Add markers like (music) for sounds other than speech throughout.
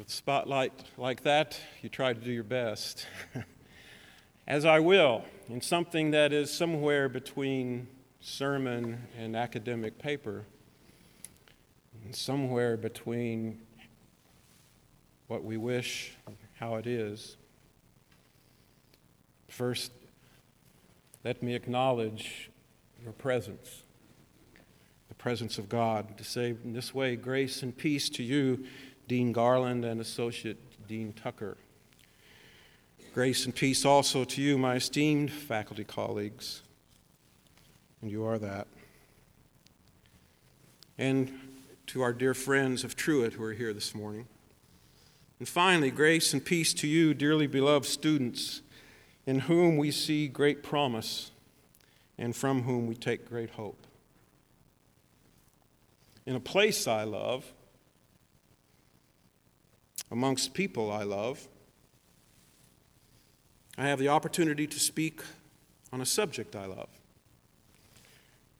With spotlight like that, you try to do your best. (laughs) As I will, in something that is somewhere between sermon and academic paper, and somewhere between what we wish how it is. First, let me acknowledge your presence, the presence of God, to say in this way, grace and peace to you, Dean Garland and Associate Dean Tucker. Grace and peace also to you, my esteemed faculty colleagues, and you are that. And to our dear friends of Truett who are here this morning. And finally, grace and peace to you, dearly beloved students, in whom we see great promise and from whom we take great hope. In a place I love, amongst people I love, I have the opportunity to speak on a subject I love.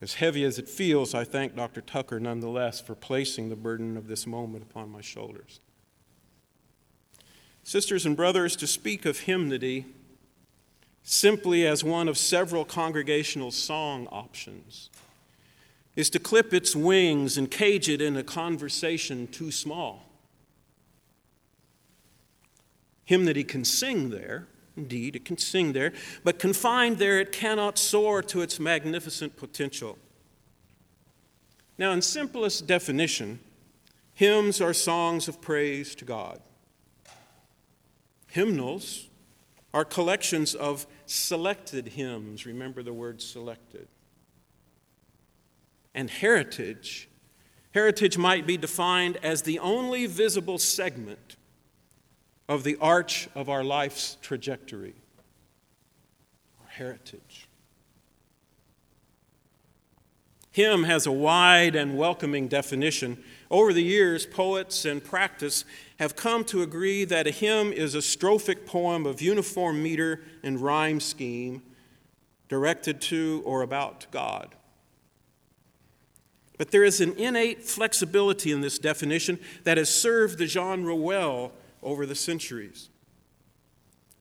As heavy as it feels, I thank Dr. Tucker nonetheless for placing the burden of this moment upon my shoulders. Sisters and brothers, to speak of hymnody simply as one of several congregational song options is to clip its wings and cage it in a conversation too small. Hymnody can sing there, Indeed, it can sing there, but confined there, it cannot soar to its magnificent potential. Now, in simplest definition, hymns are songs of praise to God. Hymnals are collections of selected hymns. Remember the word selected. And heritage, heritage might be defined as the only visible segment of the arch of our life's trajectory, our heritage. Hymn has a wide and welcoming definition. Over the years, poets and practice have come to agree that a hymn is a strophic poem of uniform meter and rhyme scheme directed to or about God. But there is an innate flexibility in this definition that has served the genre well over the centuries.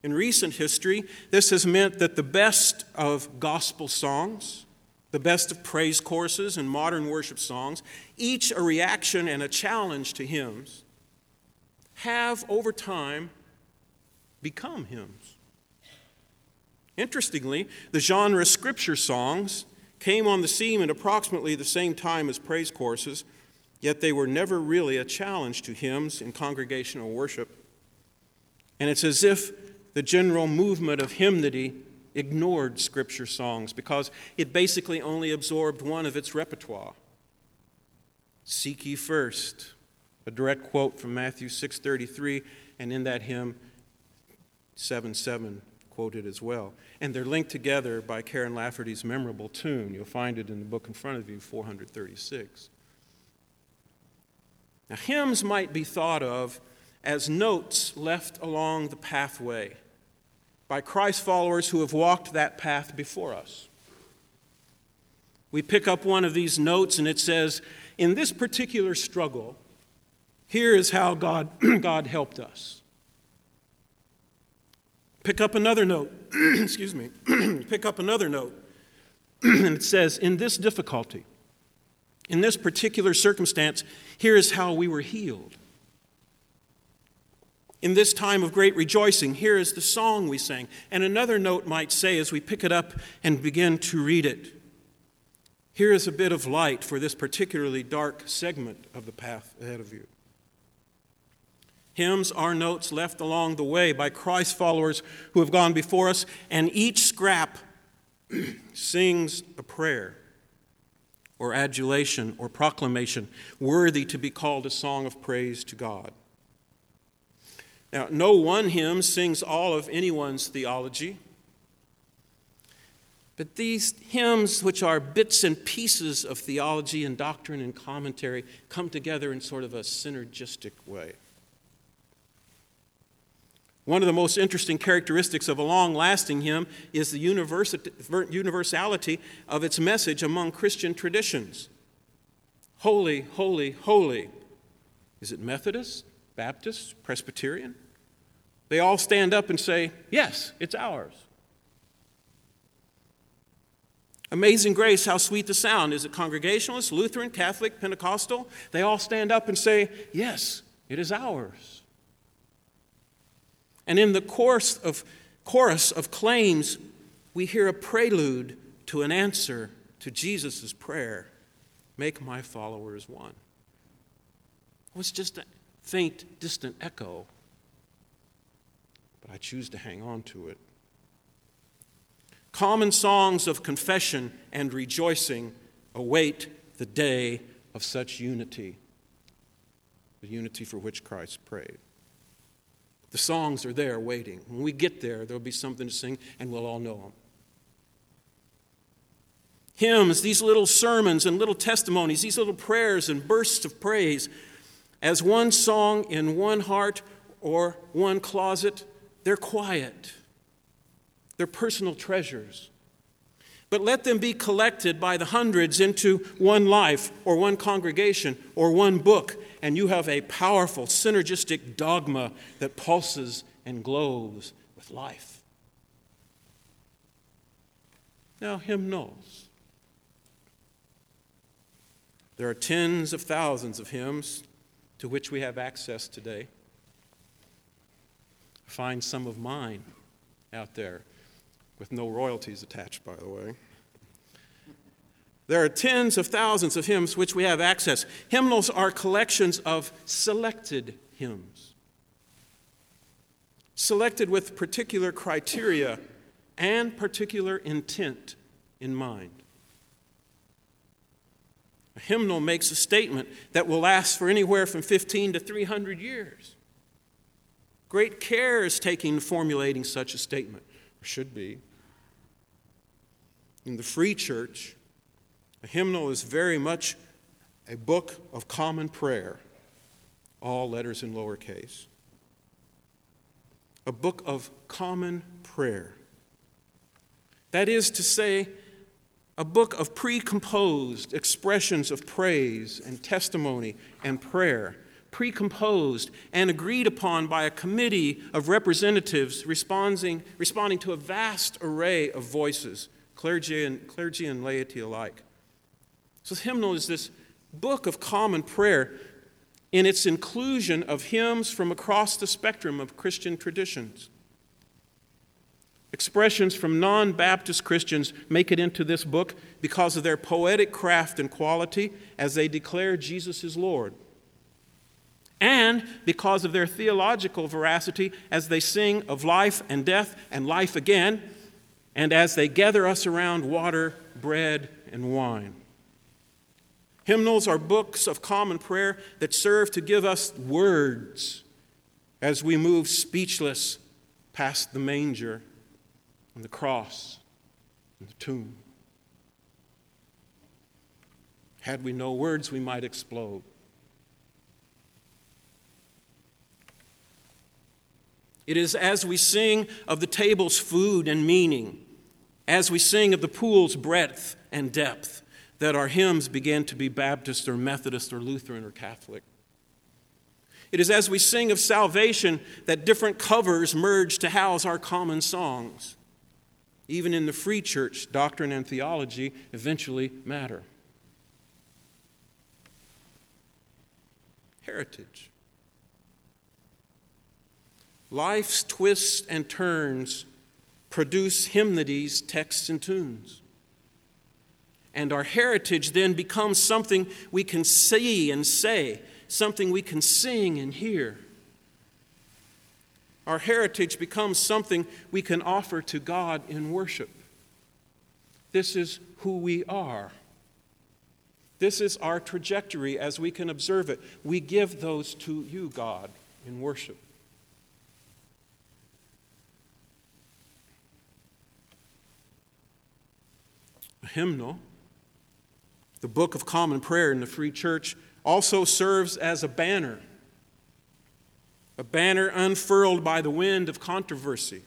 In recent history, this has meant that the best of gospel songs, the best of praise choruses and modern worship songs, each a reaction and a challenge to hymns, have over time become hymns. Interestingly, the genre scripture songs came on the scene at approximately the same time as praise choruses Yet they were never really a challenge to hymns in congregational worship. And it's as if the general movement of hymnody ignored scripture songs because it basically only absorbed one of its repertoire. Seek ye first, a direct quote from Matthew 6:33 and in that hymn 7 7 quoted as well. And they're linked together by Karen Lafferty's memorable tune. You'll find it in the book in front of you, 436. Now, hymns might be thought of as notes left along the pathway by Christ followers who have walked that path before us. We pick up one of these notes and it says, In this particular struggle, here is how God, (clears throat) God helped us. Pick up another note. (clears throat) Excuse me. (clears throat) Pick up another note. and it says, In this difficulty, in this particular circumstance, here is how we were healed. In this time of great rejoicing, here is the song we sang. And another note might say, as we pick it up and begin to read it, here is a bit of light for this particularly dark segment of the path ahead of you. Hymns are notes left along the way by Christ followers who have gone before us, and each scrap (clears throat) sings a prayer or adulation or proclamation worthy to be called a song of praise to God. Now, no one hymn sings all of anyone's theology, but these hymns, which are bits and pieces of theology and doctrine and commentary, come together in sort of a synergistic way. One of the most interesting characteristics of a long lasting hymn is the universality of its message among Christian traditions. Holy, holy, holy. Is it Methodist? Baptist, Presbyterian. They all stand up and say, Yes, it's ours. Amazing grace, how sweet the sound. Is it Congregationalist, Lutheran, Catholic, Pentecostal? They all stand up and say, Yes, it is ours. And in the course of, chorus of claims, we hear a prelude to an answer to Jesus' prayer Make my followers one. It was just a faint, distant echo, but I choose to hang on to it. Common songs of confession and rejoicing await the day of such unity, the unity for which Christ prayed. The songs are there waiting. When we get there, there'll be something to sing, and we'll all know them. Hymns, these little sermons and little testimonies, these little prayers and bursts of praise, as one song in one heart or one closet, they're quiet. They're personal treasures. But let them be collected by the hundreds into one life or one congregation or one book, and you have a powerful synergistic dogma that pulses and glows with life. Now, hymnals. There are tens of thousands of hymns to which we have access today. Find some of mine out there with no royalties attached, by the way. There are tens of thousands of hymns which we have access. Hymnals are collections of selected hymns, selected with particular criteria and particular intent in mind. A hymnal makes a statement that will last for anywhere from 15 to 300 years. Great care is taken in formulating such a statement, or should be. In the free church, a hymnal is very much a book of common prayer, all letters in lowercase. A book of common prayer. That is to say, a book of precomposed expressions of praise and testimony and prayer, precomposed and agreed upon by a committee of representatives responding, responding to a vast array of voices clergy and, clergy and laity alike. So, the hymnal is this book of common prayer in its inclusion of hymns from across the spectrum of Christian traditions. Expressions from non Baptist Christians make it into this book because of their poetic craft and quality as they declare Jesus is Lord, and because of their theological veracity as they sing of life and death and life again and as they gather us around water, bread, and wine. Hymnals are books of common prayer that serve to give us words as we move speechless past the manger and the cross and the tomb. Had we no words, we might explode. It is as we sing of the table's food and meaning, as we sing of the pool's breadth and depth, that our hymns began to be Baptist or Methodist or Lutheran or Catholic. It is as we sing of salvation that different covers merge to house our common songs. Even in the free church, doctrine and theology eventually matter. Heritage. Life's twists and turns produce hymnodies, texts, and tunes. And our heritage then becomes something we can see and say, something we can sing and hear. Our heritage becomes something we can offer to God in worship. This is who we are. This is our trajectory as we can observe it. We give those to you, God, in worship. A hymnal, the Book of Common Prayer in the Free Church, also serves as a banner, a banner unfurled by the wind of controversy.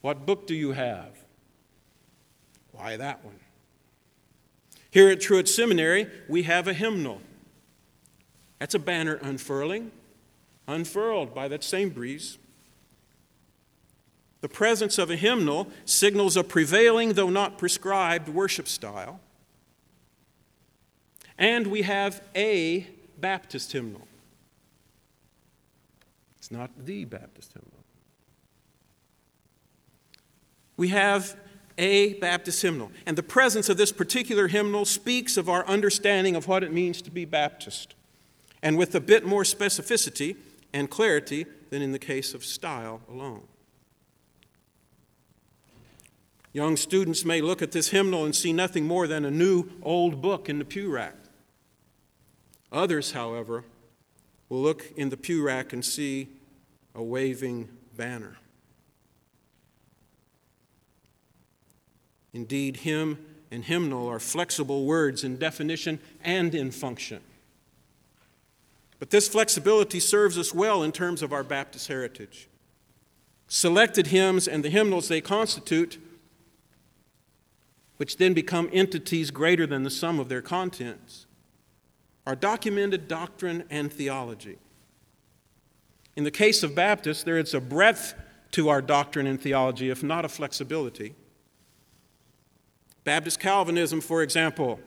What book do you have? Why that one? Here at Truett Seminary, we have a hymnal. That's a banner unfurling, unfurled by that same breeze. The presence of a hymnal signals a prevailing, though not prescribed, worship style. And we have a Baptist hymnal. It's not the Baptist hymnal. We have a Baptist hymnal. And the presence of this particular hymnal speaks of our understanding of what it means to be Baptist, and with a bit more specificity and clarity than in the case of style alone. Young students may look at this hymnal and see nothing more than a new old book in the pew rack. Others, however, will look in the pew rack and see a waving banner. Indeed, hymn and hymnal are flexible words in definition and in function. But this flexibility serves us well in terms of our Baptist heritage. Selected hymns and the hymnals they constitute, which then become entities greater than the sum of their contents, are documented doctrine and theology. In the case of Baptists, there is a breadth to our doctrine and theology, if not a flexibility. Baptist Calvinism, for example.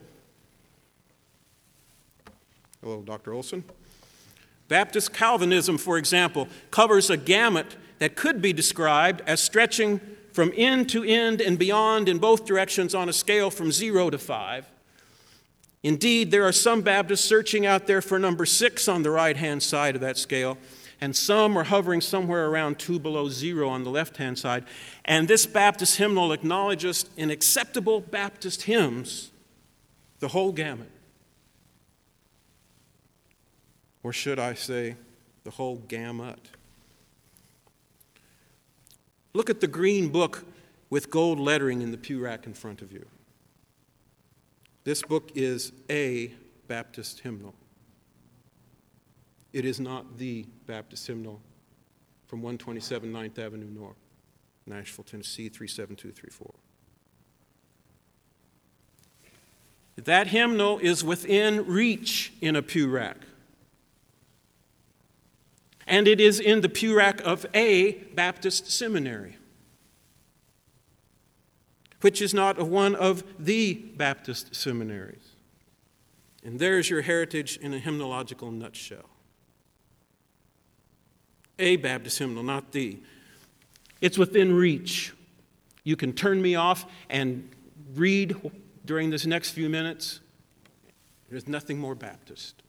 Hello, Dr. Olson. Baptist Calvinism, for example, covers a gamut that could be described as stretching from end to end and beyond in both directions on a scale from zero to five. Indeed, there are some Baptists searching out there for number six on the right hand side of that scale, and some are hovering somewhere around two below zero on the left hand side. And this Baptist hymnal acknowledges in acceptable Baptist hymns the whole gamut. Or should I say, the whole gamut? Look at the green book with gold lettering in the pew rack in front of you. This book is a Baptist hymnal. It is not the Baptist hymnal from 127 9th Avenue North, Nashville, Tennessee 37234. That hymnal is within reach in a pew rack. And it is in the pew rack of a Baptist seminary which is not one of the Baptist seminaries. And there's your heritage in a hymnological nutshell. A Baptist hymnal, not the. It's within reach. You can turn me off and read during this next few minutes. There's nothing more Baptist.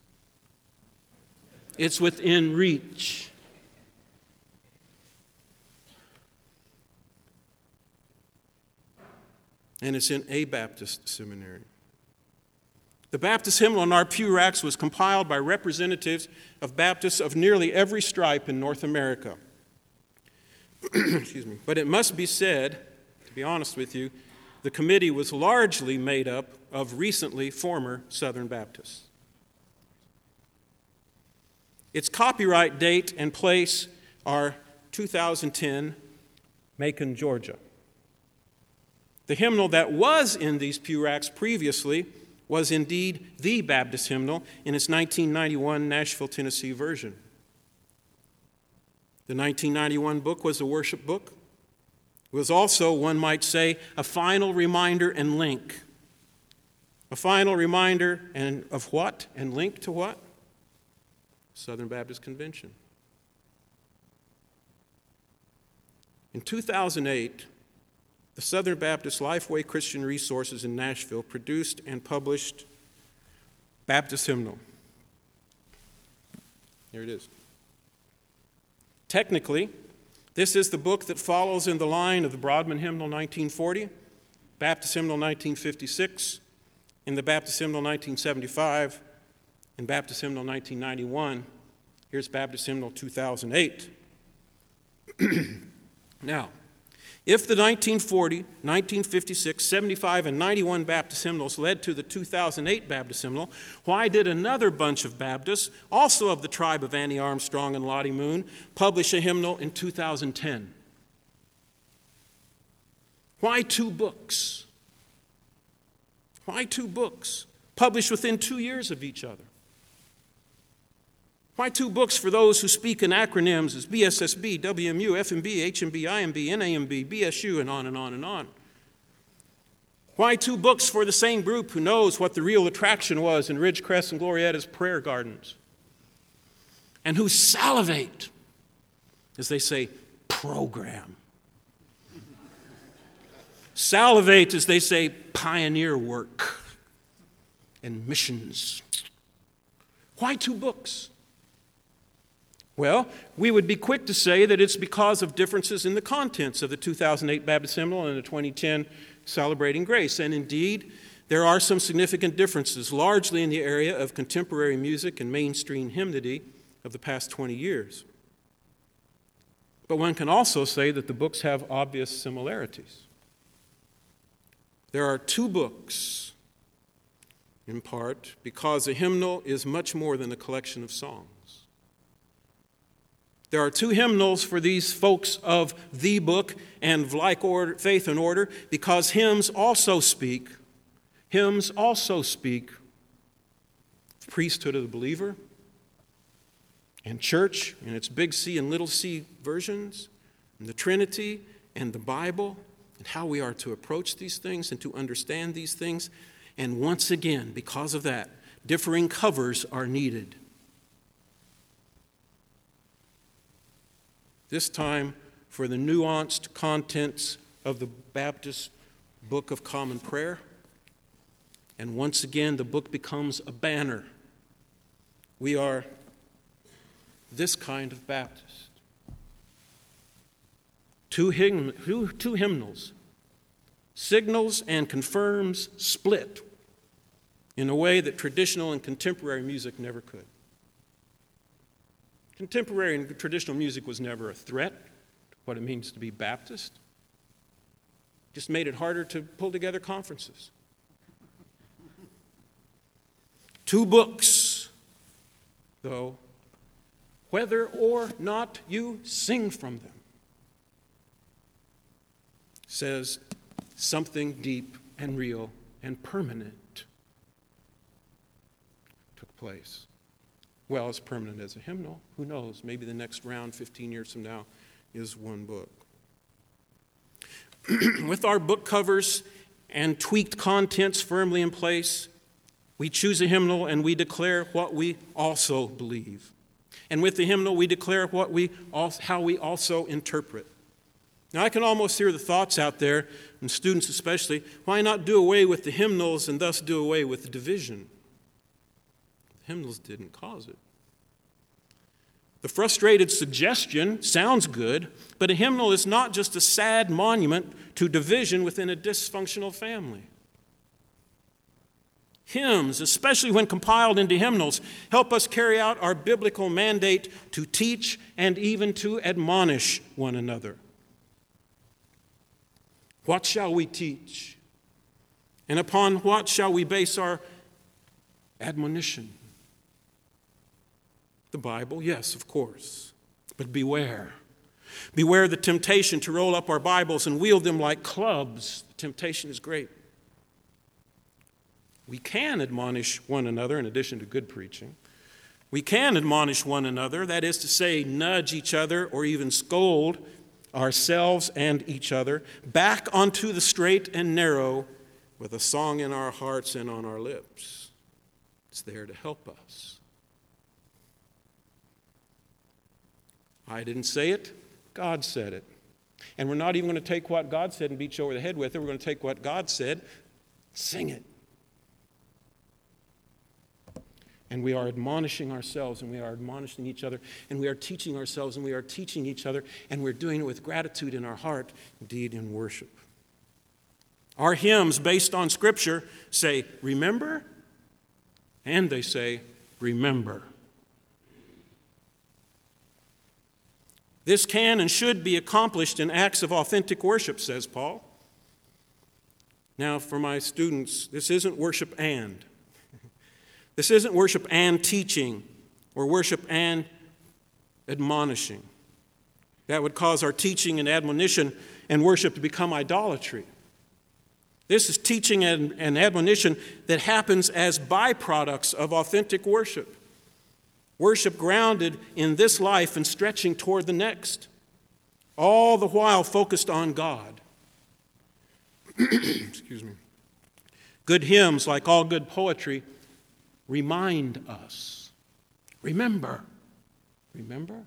It's within reach. and it's in a Baptist seminary. The Baptist hymnal in our pew racks was compiled by representatives of Baptists of nearly every stripe in North America. (clears throat) Excuse me. But it must be said, to be honest with you, the committee was largely made up of recently former Southern Baptists. Its copyright date and place are 2010, Macon, Georgia. The hymnal that was in these pew racks previously was indeed the Baptist hymnal in its 1991 Nashville, Tennessee version. The 1991 book was a worship book. It was also, one might say, a final reminder and link. A final reminder and of what and link to what? Southern Baptist Convention. In 2008, the Southern Baptist Lifeway Christian Resources in Nashville produced and published Baptist Hymnal. Here it is. Technically, this is the book that follows in the line of the Broadman Hymnal 1940, Baptist Hymnal 1956, and the Baptist Hymnal 1975, and Baptist Hymnal 1991. Here's Baptist Hymnal 2008. (clears throat) now, if the 1940, 1956, 75, and 91 Baptist hymnals led to the 2008 Baptist hymnal, why did another bunch of Baptists, also of the tribe of Annie Armstrong and Lottie Moon, publish a hymnal in 2010? Why two books? Why two books published within two years of each other? Why two books for those who speak in acronyms as BSSB, WMU, FMB, HMB, IMB, NAMB, BSU, and on and on and on? Why two books for the same group who knows what the real attraction was in Ridgecrest and Glorieta's prayer gardens? And who salivate as they say, program. Salivate as they say, pioneer work and missions. Why two books? Well, we would be quick to say that it's because of differences in the contents of the 2008 Baptist Hymnal and the 2010 Celebrating Grace. And indeed, there are some significant differences, largely in the area of contemporary music and mainstream hymnody of the past 20 years. But one can also say that the books have obvious similarities. There are two books, in part, because a hymnal is much more than a collection of songs. There are two hymnals for these folks of the book and like order, faith and order because hymns also speak. Hymns also speak priesthood of the believer and church in its big C and little c versions, and the Trinity and the Bible, and how we are to approach these things and to understand these things. And once again, because of that, differing covers are needed. This time for the nuanced contents of the Baptist Book of Common Prayer. And once again, the book becomes a banner. We are this kind of Baptist. Two, hymn, two, two hymnals signals and confirms split in a way that traditional and contemporary music never could. Contemporary and traditional music was never a threat to what it means to be Baptist. Just made it harder to pull together conferences. Two books, though, whether or not you sing from them, says something deep and real and permanent took place. Well, as permanent as a hymnal. Who knows? Maybe the next round, 15 years from now, is one book. (clears throat) With our book covers and tweaked contents firmly in place, we choose a hymnal and we declare what we also believe. And with the hymnal, we declare what we, also, how we also interpret. Now, I can almost hear the thoughts out there, and students especially why not do away with the hymnals and thus do away with the division? Hymnals didn't cause it. The frustrated suggestion sounds good, but a hymnal is not just a sad monument to division within a dysfunctional family. Hymns, especially when compiled into hymnals, help us carry out our biblical mandate to teach and even to admonish one another. What shall we teach? And upon what shall we base our admonition? The Bible, yes, of course. But beware. Beware the temptation to roll up our Bibles and wield them like clubs. The temptation is great. We can admonish one another in addition to good preaching. We can admonish one another, that is to say, nudge each other or even scold ourselves and each other back onto the straight and narrow with a song in our hearts and on our lips. It's there to help us. I didn't say it, God said it. And we're not even going to take what God said and beat you over the head with it. We're going to take what God said, sing it. and we are admonishing ourselves and we are admonishing each other and we are teaching ourselves and we are teaching each other and we're doing it with gratitude in our heart, indeed in worship. Our hymns based on Scripture say, Remember, and they say, Remember. This can and should be accomplished in acts of authentic worship, says Paul. Now, for my students, this isn't worship and. (laughs) This isn't worship and teaching or worship and admonishing. That would cause our teaching and admonition and worship to become idolatry. This is teaching and, and admonition that happens as byproducts of authentic worship. Worship grounded in this life and stretching toward the next, all the while focused on God. (clears throat) Excuse me. Good hymns, like all good poetry, remind us. Remember. Remember?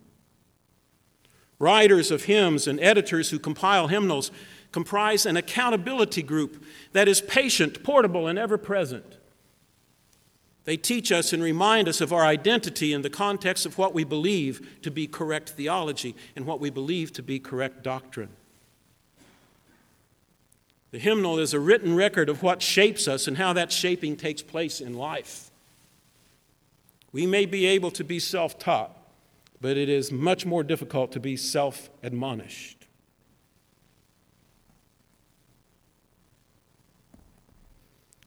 Writers of hymns and editors who compile hymnals comprise an accountability group that is patient, portable, and ever present. They teach us and remind us of our identity in the context of what we believe to be correct theology and what we believe to be correct doctrine. The hymnal is a written record of what shapes us and how that shaping takes place in life. We may be able to be self taught, but it is much more difficult to be self admonished.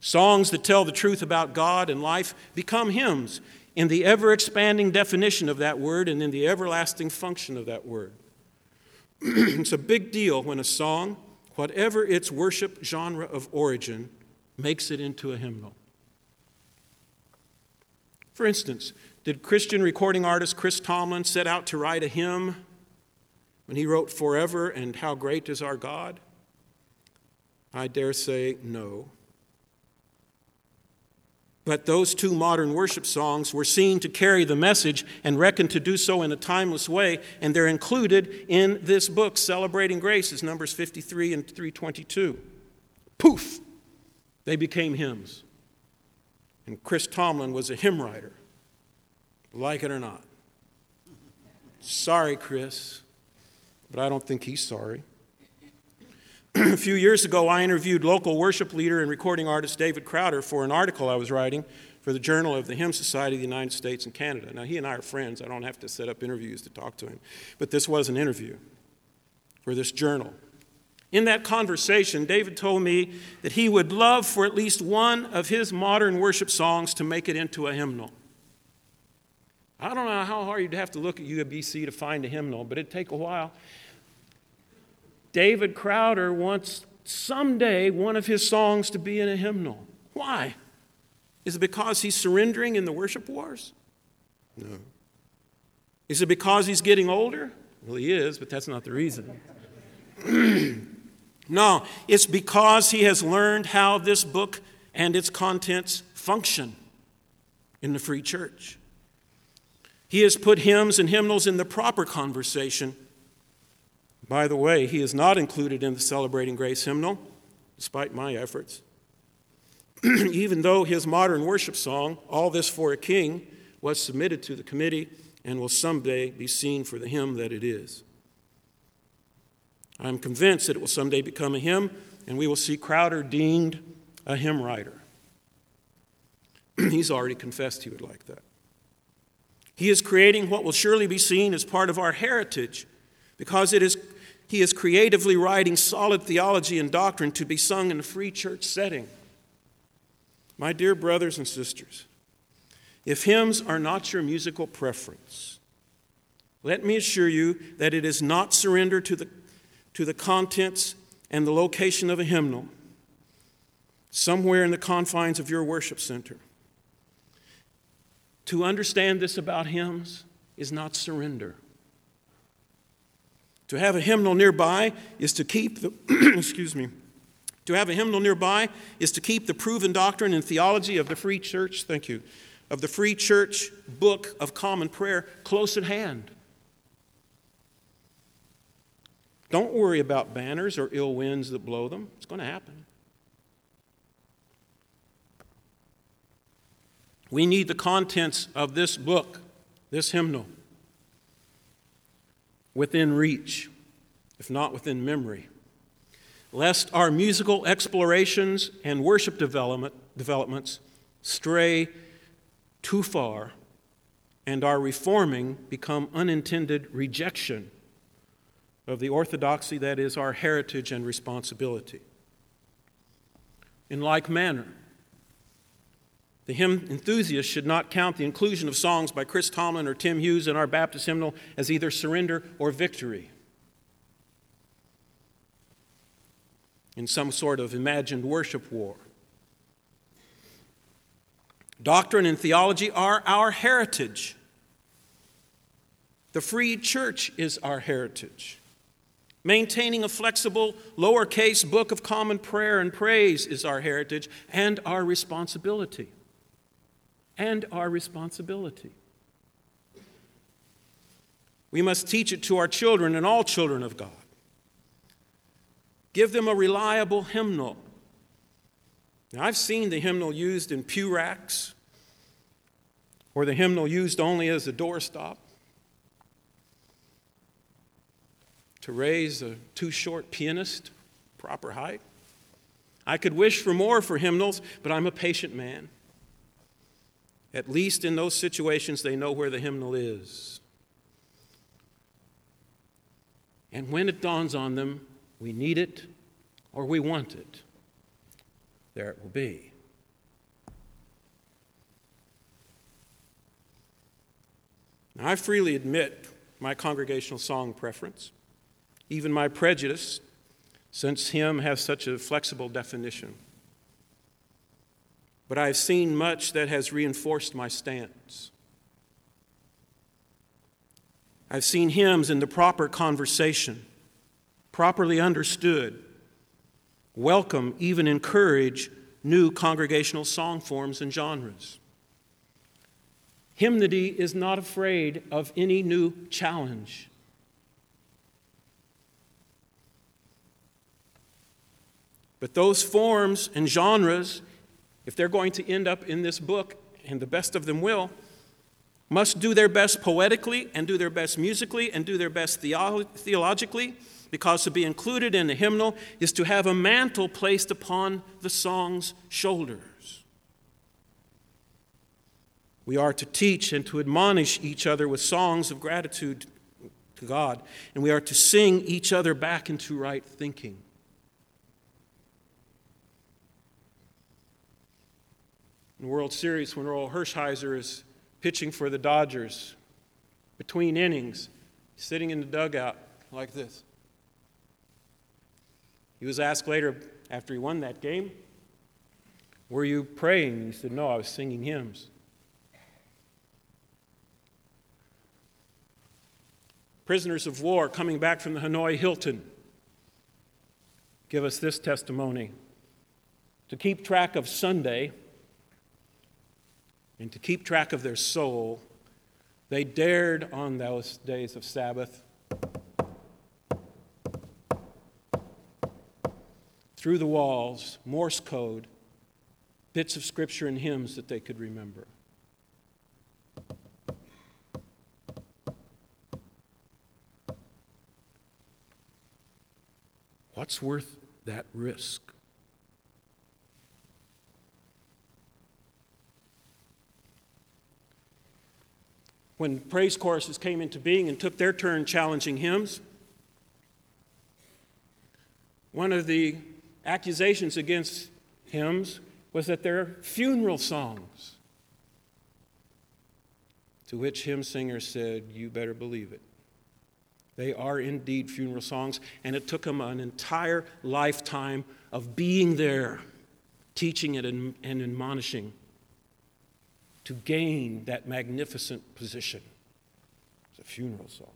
Songs that tell the truth about God and life become hymns in the ever expanding definition of that word and in the everlasting function of that word. (clears throat) it's a big deal when a song, whatever its worship genre of origin, makes it into a hymnal. For instance, did Christian recording artist Chris Tomlin set out to write a hymn when he wrote Forever and How Great is Our God? I dare say no. But those two modern worship songs were seen to carry the message and reckoned to do so in a timeless way, and they're included in this book, Celebrating grace Graces, Numbers 53 and 322. Poof! They became hymns. And Chris Tomlin was a hymn writer, like it or not. Sorry, Chris, but I don't think he's sorry. (clears throat) a few years ago, I interviewed local worship leader and recording artist David Crowder for an article I was writing for the Journal of the Hymn Society of the United States and Canada. Now, he and I are friends. I don't have to set up interviews to talk to him. But this was an interview for this journal. In that conversation, David told me that he would love for at least one of his modern worship songs to make it into a hymnal. I don't know how hard you'd have to look at UBC to find a hymnal, but it'd take a while. David Crowder wants someday one of his songs to be in a hymnal. Why? Is it because he's surrendering in the worship wars? No. Is it because he's getting older? Well, he is, but that's not the reason. (clears throat) no, it's because he has learned how this book and its contents function in the free church. He has put hymns and hymnals in the proper conversation by the way, he is not included in the Celebrating Grace hymnal, despite my efforts. (clears throat) Even though his modern worship song, All This for a King, was submitted to the committee and will someday be seen for the hymn that it is. I'm convinced that it will someday become a hymn, and we will see Crowder deemed a hymn writer. (clears throat) He's already confessed he would like that. He is creating what will surely be seen as part of our heritage because it is he is creatively writing solid theology and doctrine to be sung in a free church setting. My dear brothers and sisters, if hymns are not your musical preference, let me assure you that it is not surrender to the, to the contents and the location of a hymnal somewhere in the confines of your worship center. To understand this about hymns is not surrender. To have a hymnal nearby is to keep the, (clears throat) excuse me, to have a hymnal nearby is to keep the proven doctrine and theology of the free church, thank you, of the free church book of common prayer close at hand. Don't worry about banners or ill winds that blow them. It's going to happen. We need the contents of this book, this hymnal within reach, if not within memory, lest our musical explorations and worship development, developments stray too far and our reforming become unintended rejection of the orthodoxy that is our heritage and responsibility. In like manner, the hymn enthusiast should not count the inclusion of songs by Chris Tomlin or Tim Hughes in our Baptist hymnal as either surrender or victory. In some sort of imagined worship war. Doctrine and theology are our heritage. The free church is our heritage. Maintaining a flexible, lowercase book of common prayer and praise is our heritage and our responsibility. And our responsibility. We must teach it to our children and all children of God. Give them a reliable hymnal. Now, I've seen the hymnal used in pew racks or the hymnal used only as a doorstop to raise a too short pianist proper height. I could wish for more for hymnals, but I'm a patient man. At least in those situations, they know where the hymnal is. And when it dawns on them, we need it or we want it, there it will be. Now, I freely admit my congregational song preference, even my prejudice, since hymn has such a flexible definition. But I've seen much that has reinforced my stance. I've seen hymns in the proper conversation, properly understood, welcome, even encourage new congregational song forms and genres. Hymnody is not afraid of any new challenge. But those forms and genres, if they're going to end up in this book, and the best of them will, must do their best poetically and do their best musically and do their best theolo- theologically because to be included in the hymnal is to have a mantle placed upon the song's shoulders. We are to teach and to admonish each other with songs of gratitude to God, and we are to sing each other back into right thinking. In the World Series, when Orel Hershiser is pitching for the Dodgers between innings, sitting in the dugout like this. He was asked later, after he won that game, Were you praying? He said, No, I was singing hymns. Prisoners of war coming back from the Hanoi Hilton give us this testimony. To keep track of Sunday, and to keep track of their soul, they dared on those days of Sabbath through the walls, Morse code, bits of scripture and hymns that they could remember. What's worth that risk? When praise choruses came into being and took their turn challenging hymns. One of the accusations against hymns was that they're funeral songs. To which hymn singers said, You better believe it. They are indeed funeral songs, and it took them an entire lifetime of being there, teaching it and, and admonishing to gain that magnificent position. It's a funeral song.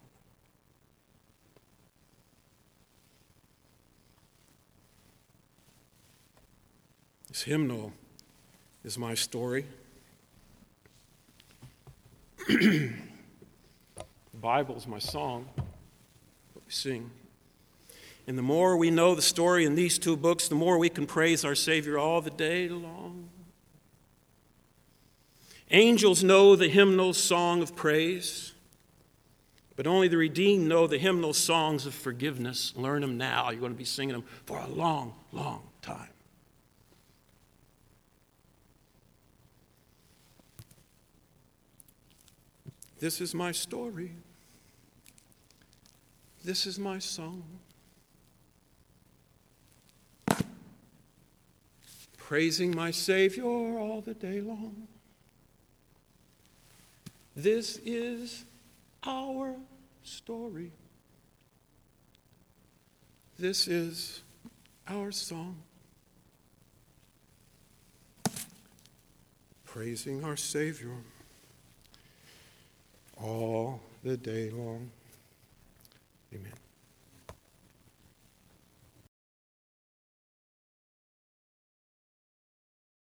This hymnal is my story. (clears throat) the Bible is my song, what we sing. And the more we know the story in these two books, the more we can praise our Savior all the day long. Angels know the hymnal song of praise, but only the redeemed know the hymnal songs of forgiveness. Learn them now. You're going to be singing them for a long, long time. This is my story. This is my song. Praising my Savior all the day long. This is our story. This is our song. Praising our Savior all the day long. Amen.